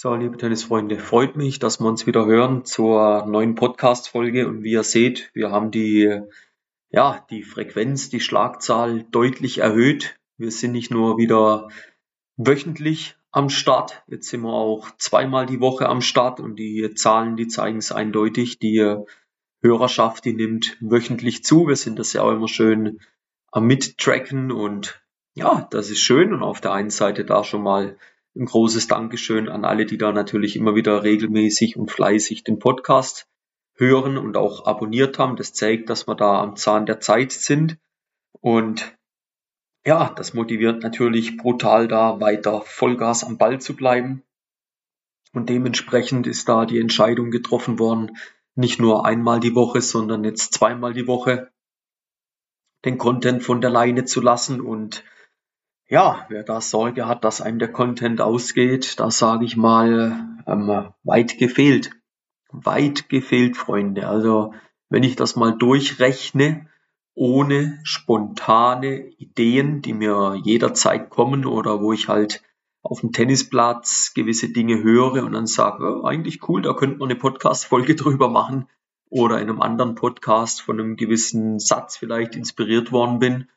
So, liebe Tennisfreunde, freut mich, dass wir uns wieder hören zur neuen Podcast-Folge. Und wie ihr seht, wir haben die, ja, die Frequenz, die Schlagzahl deutlich erhöht. Wir sind nicht nur wieder wöchentlich am Start, jetzt sind wir auch zweimal die Woche am Start und die Zahlen, die zeigen es eindeutig. Die Hörerschaft, die nimmt wöchentlich zu. Wir sind das ja auch immer schön am Mittracken und ja, das ist schön. Und auf der einen Seite da schon mal ein großes Dankeschön an alle, die da natürlich immer wieder regelmäßig und fleißig den Podcast hören und auch abonniert haben. Das zeigt, dass wir da am Zahn der Zeit sind. Und ja, das motiviert natürlich brutal da weiter Vollgas am Ball zu bleiben. Und dementsprechend ist da die Entscheidung getroffen worden, nicht nur einmal die Woche, sondern jetzt zweimal die Woche den Content von der Leine zu lassen und ja, wer da Sorge hat, dass einem der Content ausgeht, da sage ich mal, ähm, weit gefehlt. Weit gefehlt, Freunde. Also wenn ich das mal durchrechne, ohne spontane Ideen, die mir jederzeit kommen oder wo ich halt auf dem Tennisplatz gewisse Dinge höre und dann sage, oh, eigentlich cool, da könnte man eine Podcast-Folge drüber machen oder in einem anderen Podcast von einem gewissen Satz vielleicht inspiriert worden bin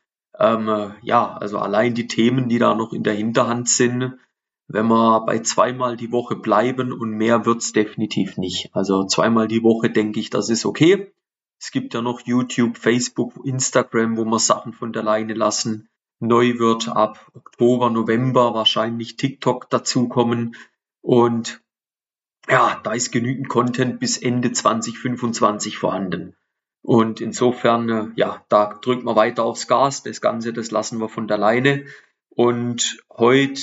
ähm, ja, also allein die Themen, die da noch in der Hinterhand sind, wenn wir bei zweimal die Woche bleiben und mehr wird's definitiv nicht. Also zweimal die Woche denke ich, das ist okay. Es gibt ja noch YouTube, Facebook, Instagram, wo wir Sachen von der Leine lassen. Neu wird ab Oktober, November wahrscheinlich TikTok dazukommen. Und ja, da ist genügend Content bis Ende 2025 vorhanden. Und insofern, äh, ja, da drücken wir weiter aufs Gas. Das Ganze, das lassen wir von der Leine. Und heute,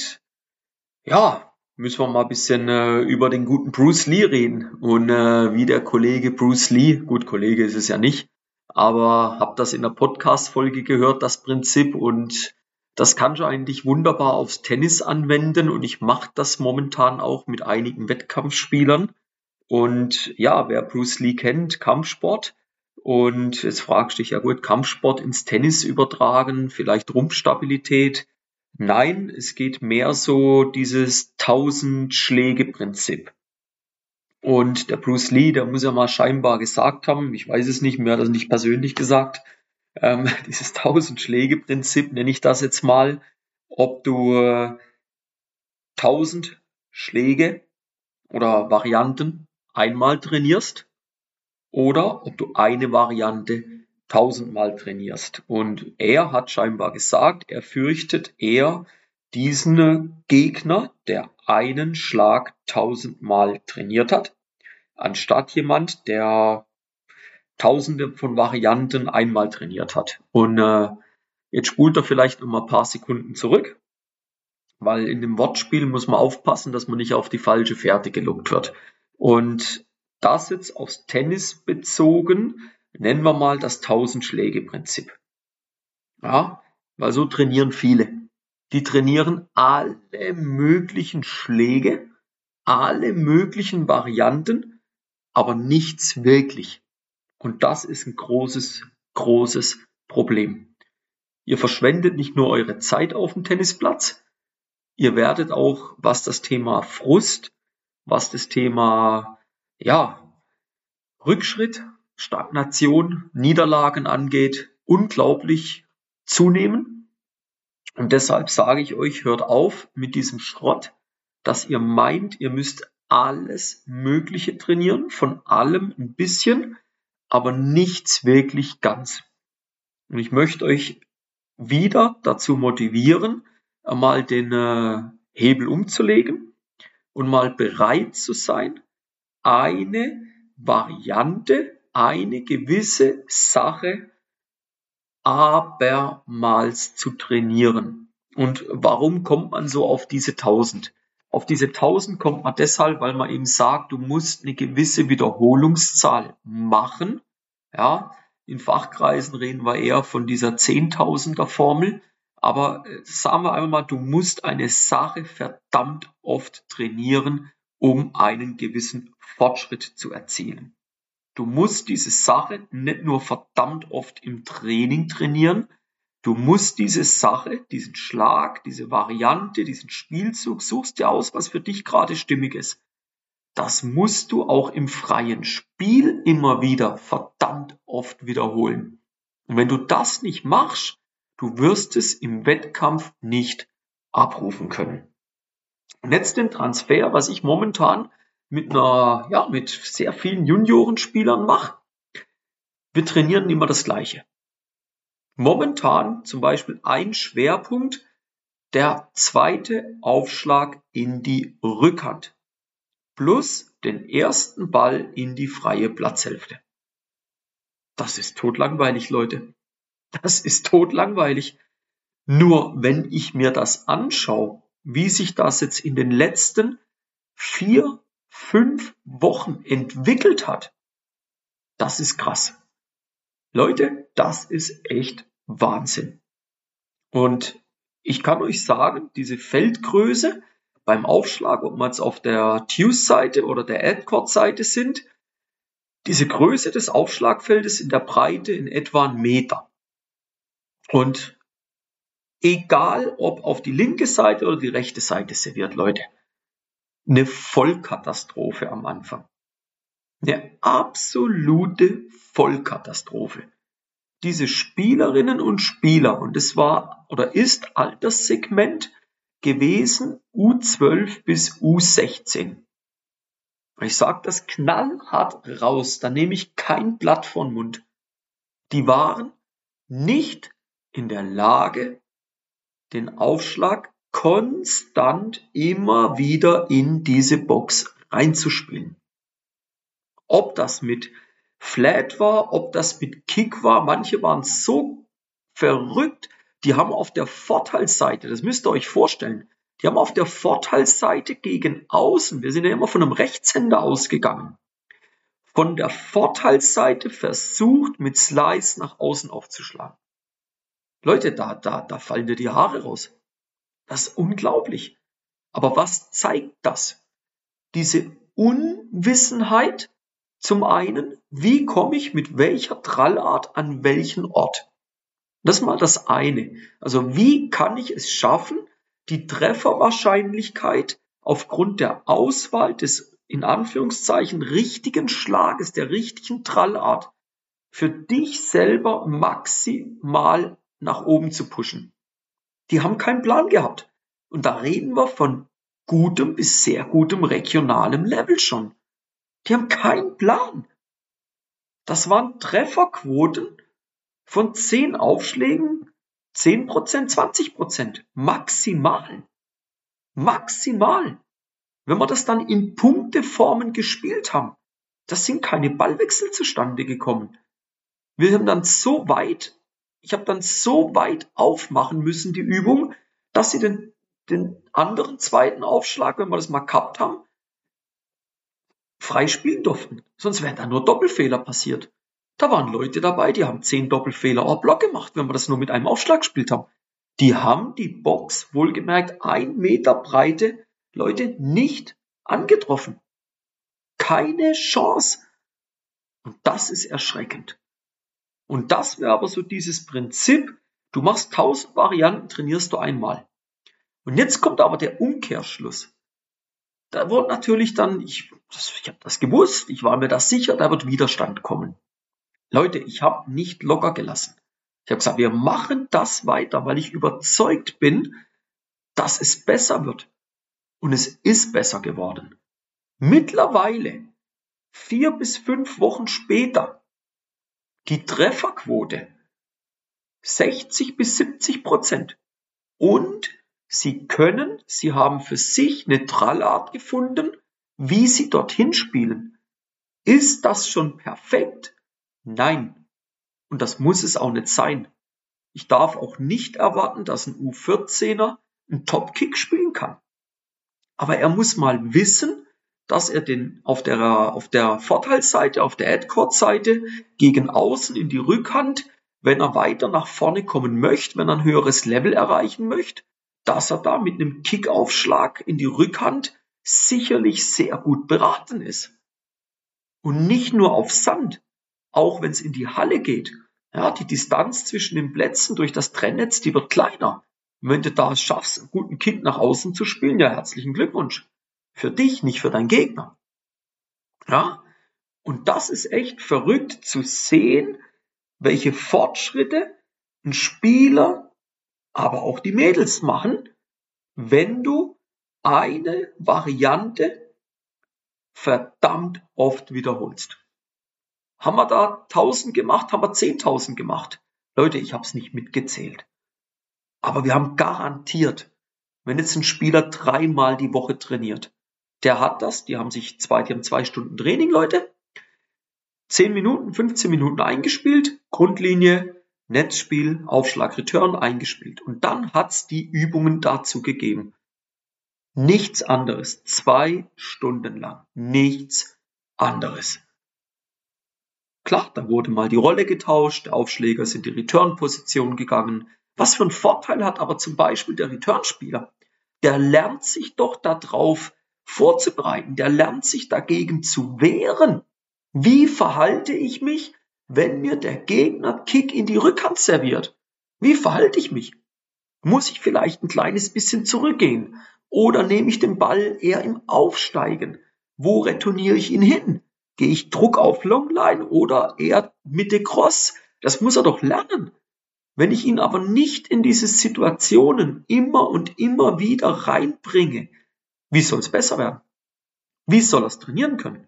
ja, müssen wir mal ein bisschen äh, über den guten Bruce Lee reden. Und äh, wie der Kollege Bruce Lee, gut, Kollege ist es ja nicht, aber hab das in der Podcast-Folge gehört, das Prinzip. Und das kann schon eigentlich wunderbar aufs Tennis anwenden. Und ich mache das momentan auch mit einigen Wettkampfspielern. Und ja, wer Bruce Lee kennt, Kampfsport, und jetzt fragst du dich, ja gut, Kampfsport ins Tennis übertragen, vielleicht Rumpfstabilität. Nein, es geht mehr so dieses Tausend-Schläge-Prinzip. Und der Bruce Lee, der muss ja mal scheinbar gesagt haben, ich weiß es nicht, mir hat das nicht persönlich gesagt, ähm, dieses Tausend-Schläge-Prinzip nenne ich das jetzt mal, ob du äh, tausend Schläge oder Varianten einmal trainierst oder ob du eine Variante tausendmal trainierst. Und er hat scheinbar gesagt, er fürchtet eher diesen Gegner, der einen Schlag tausendmal trainiert hat, anstatt jemand, der tausende von Varianten einmal trainiert hat. Und äh, jetzt spult er vielleicht noch mal ein paar Sekunden zurück, weil in dem Wortspiel muss man aufpassen, dass man nicht auf die falsche Fährte gelockt wird. Und das jetzt aufs Tennis bezogen, nennen wir mal das 1000-Schläge-Prinzip. Ja, weil so trainieren viele. Die trainieren alle möglichen Schläge, alle möglichen Varianten, aber nichts wirklich. Und das ist ein großes, großes Problem. Ihr verschwendet nicht nur eure Zeit auf dem Tennisplatz, ihr werdet auch, was das Thema Frust, was das Thema ja, Rückschritt, Stagnation, Niederlagen angeht, unglaublich zunehmen. Und deshalb sage ich euch, hört auf mit diesem Schrott, dass ihr meint, ihr müsst alles Mögliche trainieren, von allem ein bisschen, aber nichts wirklich ganz. Und ich möchte euch wieder dazu motivieren, einmal den äh, Hebel umzulegen und mal bereit zu sein, eine Variante, eine gewisse Sache abermals zu trainieren. Und warum kommt man so auf diese 1000? Auf diese 1000 kommt man deshalb, weil man eben sagt, du musst eine gewisse Wiederholungszahl machen. Ja, in Fachkreisen reden wir eher von dieser 10.000er Formel. Aber äh, sagen wir einmal mal, du musst eine Sache verdammt oft trainieren, um einen gewissen Fortschritt zu erzielen. Du musst diese Sache nicht nur verdammt oft im Training trainieren, Du musst diese Sache, diesen Schlag, diese Variante, diesen Spielzug, suchst dir aus, was für dich gerade stimmig ist. Das musst du auch im freien Spiel immer wieder verdammt oft wiederholen. Und wenn du das nicht machst, du wirst es im Wettkampf nicht abrufen können. Und jetzt den Transfer, was ich momentan mit einer, ja, mit sehr vielen Juniorenspielern mache. Wir trainieren immer das Gleiche momentan zum Beispiel ein Schwerpunkt der zweite Aufschlag in die Rückhand plus den ersten Ball in die freie Platzhälfte. Das ist totlangweilig, Leute. Das ist totlangweilig. Nur wenn ich mir das anschaue, wie sich das jetzt in den letzten vier, fünf Wochen entwickelt hat, das ist krass. Leute, das ist echt Wahnsinn. Und ich kann euch sagen, diese Feldgröße beim Aufschlag, ob wir jetzt auf der Tuse-Seite oder der Adcord-Seite sind, diese Größe des Aufschlagfeldes in der Breite in etwa einen Meter. Und egal ob auf die linke Seite oder die rechte Seite serviert, Leute, eine Vollkatastrophe am Anfang. Eine absolute Vollkatastrophe diese Spielerinnen und Spieler, und es war oder ist Alterssegment gewesen U12 bis U16. Ich sage das knallhart raus, da nehme ich kein Blatt von Mund. Die waren nicht in der Lage, den Aufschlag konstant immer wieder in diese Box reinzuspielen. Ob das mit Flat war, ob das mit Kick war. Manche waren so verrückt, die haben auf der Vorteilsseite, das müsst ihr euch vorstellen, die haben auf der Vorteilsseite gegen außen, wir sind ja immer von einem Rechtshänder ausgegangen, von der Vorteilsseite versucht, mit Slice nach außen aufzuschlagen. Leute, da, da, da fallen dir die Haare raus. Das ist unglaublich. Aber was zeigt das? Diese Unwissenheit zum einen, wie komme ich mit welcher Trallart an welchen Ort? Das ist mal das eine. Also wie kann ich es schaffen, die Trefferwahrscheinlichkeit aufgrund der Auswahl des in Anführungszeichen richtigen Schlages, der richtigen Trallart für dich selber maximal nach oben zu pushen. Die haben keinen Plan gehabt. Und da reden wir von gutem bis sehr gutem regionalem Level schon. Die haben keinen Plan. Das waren Trefferquoten von 10 Aufschlägen, 10 Prozent, 20 Prozent. Maximal. Maximal. Wenn wir das dann in Punkteformen gespielt haben, das sind keine Ballwechsel zustande gekommen. Wir haben dann so weit, ich habe dann so weit aufmachen müssen, die Übung, dass sie den, den anderen zweiten Aufschlag, wenn wir das mal gehabt haben, frei spielen durften. Sonst wären da nur Doppelfehler passiert. Da waren Leute dabei, die haben zehn Doppelfehler au Block gemacht, wenn wir das nur mit einem Aufschlag gespielt haben. Die haben die Box, wohlgemerkt ein Meter Breite, Leute nicht angetroffen. Keine Chance. Und das ist erschreckend. Und das wäre aber so dieses Prinzip, du machst tausend Varianten, trainierst du einmal. Und jetzt kommt aber der Umkehrschluss da wurde natürlich dann, ich, ich habe das gewusst, ich war mir da sicher, da wird Widerstand kommen. Leute, ich habe nicht locker gelassen. Ich habe gesagt, wir machen das weiter, weil ich überzeugt bin, dass es besser wird. Und es ist besser geworden. Mittlerweile, vier bis fünf Wochen später, die Trefferquote 60 bis 70 Prozent. Und Sie können, Sie haben für sich eine Trallart gefunden, wie Sie dorthin spielen. Ist das schon perfekt? Nein. Und das muss es auch nicht sein. Ich darf auch nicht erwarten, dass ein U14er einen Topkick spielen kann. Aber er muss mal wissen, dass er den auf der, auf der Vorteilsseite, auf der Adcord-Seite gegen außen in die Rückhand, wenn er weiter nach vorne kommen möchte, wenn er ein höheres Level erreichen möchte, dass er da mit einem Kickaufschlag in die Rückhand sicherlich sehr gut beraten ist. Und nicht nur auf Sand, auch wenn es in die Halle geht, Ja, die Distanz zwischen den Plätzen durch das Trennnetz, die wird kleiner. Wenn du da schaffst, einen guten Kind nach außen zu spielen, ja, herzlichen Glückwunsch. Für dich, nicht für deinen Gegner. Ja, und das ist echt verrückt zu sehen, welche Fortschritte ein Spieler, aber auch die Mädels machen, wenn du eine Variante verdammt oft wiederholst. Haben wir da 1000 gemacht, haben wir 10.000 gemacht. Leute, ich habe es nicht mitgezählt. Aber wir haben garantiert, wenn jetzt ein Spieler dreimal die Woche trainiert, der hat das, die haben sich zwei, die haben zwei Stunden Training, Leute. 10 Minuten, 15 Minuten eingespielt, Grundlinie, Netzspiel, Aufschlag, Return eingespielt. Und dann hat's die Übungen dazu gegeben. Nichts anderes. Zwei Stunden lang. Nichts anderes. Klar, da wurde mal die Rolle getauscht, Aufschläger sind die Return-Position gegangen. Was für einen Vorteil hat aber zum Beispiel der Return-Spieler? Der lernt sich doch darauf vorzubereiten, der lernt sich dagegen zu wehren. Wie verhalte ich mich, wenn mir der Gegner Kick in die Rückhand serviert? Wie verhalte ich mich? Muss ich vielleicht ein kleines bisschen zurückgehen? Oder nehme ich den Ball eher im Aufsteigen? Wo retourniere ich ihn hin? Gehe ich Druck auf Longline oder eher Mitte Cross? Das muss er doch lernen. Wenn ich ihn aber nicht in diese Situationen immer und immer wieder reinbringe, wie soll es besser werden? Wie soll er es trainieren können?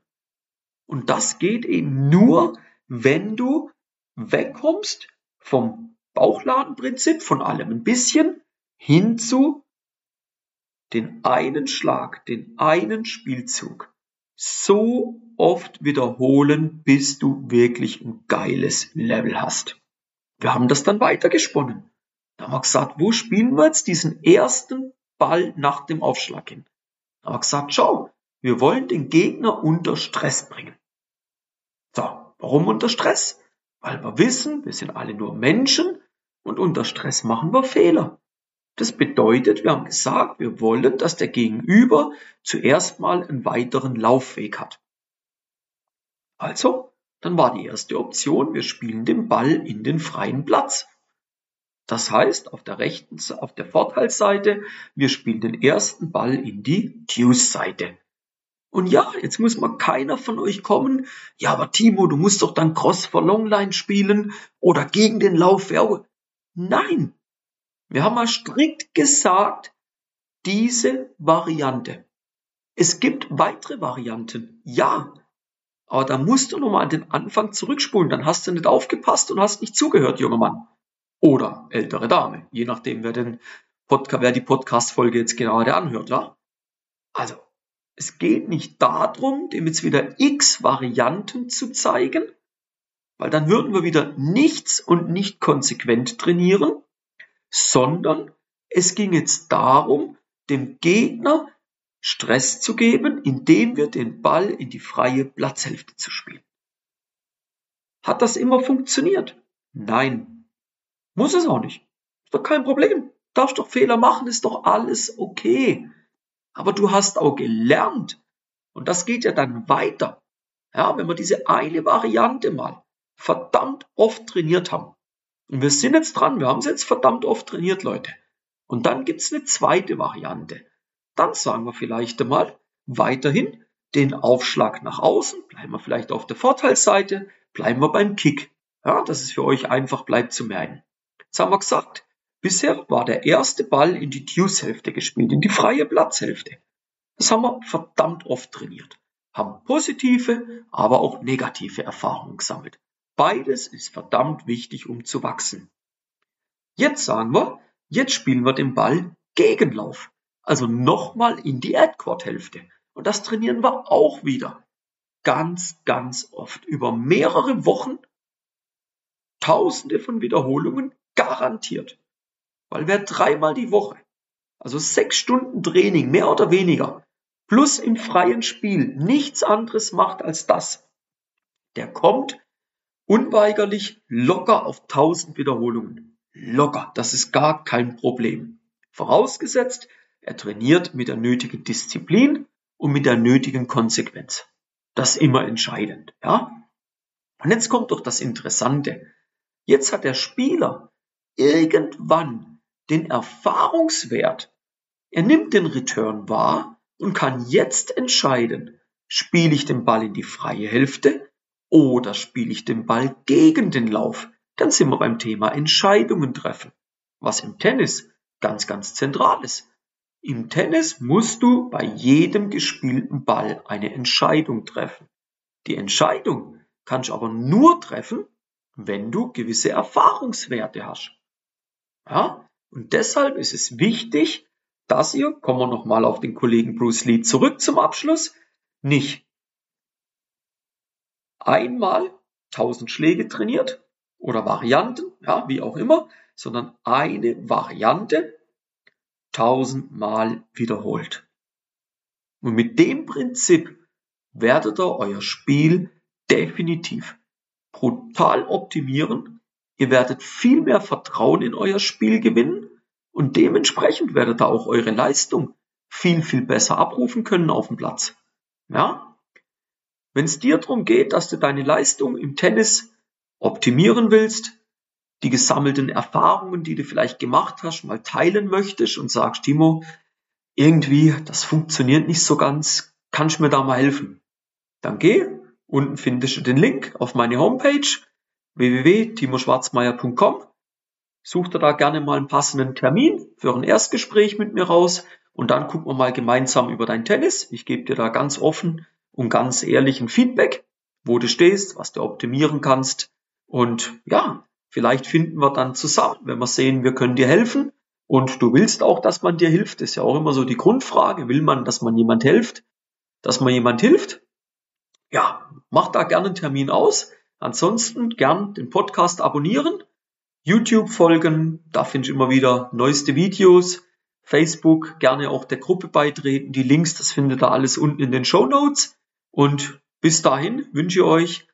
Und das geht eben nur, wenn du wegkommst vom Bauchladenprinzip, von allem ein bisschen, hin zu den einen Schlag, den einen Spielzug so oft wiederholen, bis du wirklich ein geiles Level hast. Wir haben das dann weitergesponnen. Da haben wir gesagt, wo spielen wir jetzt diesen ersten Ball nach dem Aufschlag hin? Wir gesagt, schau, wir wollen den Gegner unter Stress bringen. So, warum unter Stress? Weil wir wissen, wir sind alle nur Menschen und unter Stress machen wir Fehler. Das bedeutet, wir haben gesagt, wir wollen, dass der Gegenüber zuerst mal einen weiteren Laufweg hat. Also, dann war die erste Option, wir spielen den Ball in den freien Platz. Das heißt, auf der rechten, auf der Vorteilsseite, wir spielen den ersten Ball in die Deuce-Seite. Und ja, jetzt muss mal keiner von euch kommen. Ja, aber Timo, du musst doch dann Cross for Longline spielen oder gegen den Lauf. Nein, wir haben mal strikt gesagt, diese Variante. Es gibt weitere Varianten, ja. Aber da musst du nochmal an den Anfang zurückspulen. Dann hast du nicht aufgepasst und hast nicht zugehört, junger Mann. Oder ältere Dame. Je nachdem, wer, den Podcast, wer die Podcast-Folge jetzt genauer anhört, ja. Also, es geht nicht darum, dem jetzt wieder x Varianten zu zeigen, weil dann würden wir wieder nichts und nicht konsequent trainieren, sondern es ging jetzt darum, dem Gegner Stress zu geben, indem wir den Ball in die freie Platzhälfte zu spielen. Hat das immer funktioniert? Nein. Muss es auch nicht. Ist doch kein Problem. Darfst doch Fehler machen, ist doch alles okay. Aber du hast auch gelernt. Und das geht ja dann weiter. Ja, wenn wir diese eine Variante mal verdammt oft trainiert haben, und wir sind jetzt dran, wir haben es jetzt verdammt oft trainiert, Leute. Und dann gibt's eine zweite Variante. Dann sagen wir vielleicht einmal weiterhin den Aufschlag nach außen, bleiben wir vielleicht auf der Vorteilsseite, bleiben wir beim Kick. Ja, dass es für euch einfach bleibt zu merken. Jetzt haben wir gesagt, bisher war der erste Ball in die Deuce-Hälfte gespielt, in die freie Platzhälfte. Das haben wir verdammt oft trainiert. Haben positive, aber auch negative Erfahrungen gesammelt. Beides ist verdammt wichtig, um zu wachsen. Jetzt sagen wir, jetzt spielen wir den Ball Gegenlauf. Also nochmal in die Adcord-Hälfte. Und das trainieren wir auch wieder. Ganz, ganz oft. Über mehrere Wochen. Tausende von Wiederholungen garantiert. Weil wer dreimal die Woche, also sechs Stunden Training, mehr oder weniger, plus im freien Spiel nichts anderes macht als das, der kommt unweigerlich locker auf 1000 Wiederholungen. Locker, das ist gar kein Problem. Vorausgesetzt, er trainiert mit der nötigen Disziplin und mit der nötigen Konsequenz. Das ist immer entscheidend, ja? Und jetzt kommt doch das Interessante. Jetzt hat der Spieler irgendwann den Erfahrungswert. Er nimmt den Return wahr und kann jetzt entscheiden, spiele ich den Ball in die freie Hälfte oder spiele ich den Ball gegen den Lauf. Dann sind wir beim Thema Entscheidungen treffen, was im Tennis ganz, ganz zentral ist. Im Tennis musst du bei jedem gespielten Ball eine Entscheidung treffen. Die Entscheidung kannst du aber nur treffen, wenn du gewisse Erfahrungswerte hast. Ja? Und deshalb ist es wichtig, dass ihr, kommen wir nochmal auf den Kollegen Bruce Lee zurück zum Abschluss, nicht einmal 1000 Schläge trainiert oder Varianten, ja, wie auch immer, sondern eine Variante tausendmal wiederholt. Und mit dem Prinzip werdet ihr euer Spiel definitiv brutal optimieren. Ihr werdet viel mehr Vertrauen in euer Spiel gewinnen und dementsprechend werdet ihr auch eure Leistung viel, viel besser abrufen können auf dem Platz. Ja? Wenn es dir darum geht, dass du deine Leistung im Tennis optimieren willst, die gesammelten Erfahrungen, die du vielleicht gemacht hast, mal teilen möchtest und sagst, Timo, irgendwie, das funktioniert nicht so ganz, kannst du mir da mal helfen? Dann geh, unten findest du den Link auf meine Homepage www.timoschwarzmeier.com. Such dir da gerne mal einen passenden Termin für ein Erstgespräch mit mir raus und dann gucken wir mal gemeinsam über dein Tennis. Ich gebe dir da ganz offen und ganz ehrlichen Feedback, wo du stehst, was du optimieren kannst. Und ja, Vielleicht finden wir dann zusammen, wenn wir sehen, wir können dir helfen und du willst auch, dass man dir hilft. Das ist ja auch immer so die Grundfrage. Will man, dass man jemand hilft? Dass man jemand hilft? Ja, mach da gerne einen Termin aus. Ansonsten gern den Podcast abonnieren, YouTube folgen, da finde ich immer wieder neueste Videos, Facebook gerne auch der Gruppe beitreten. Die Links, das findet ihr alles unten in den Show Notes. Und bis dahin wünsche ich euch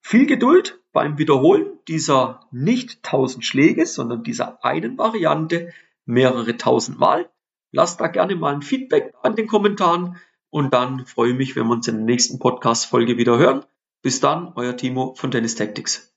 viel Geduld beim Wiederholen dieser nicht tausend Schläge, sondern dieser einen Variante mehrere tausend Mal. Lasst da gerne mal ein Feedback an den Kommentaren und dann freue ich mich, wenn wir uns in der nächsten Podcast-Folge wieder hören. Bis dann, euer Timo von Tennis Tactics.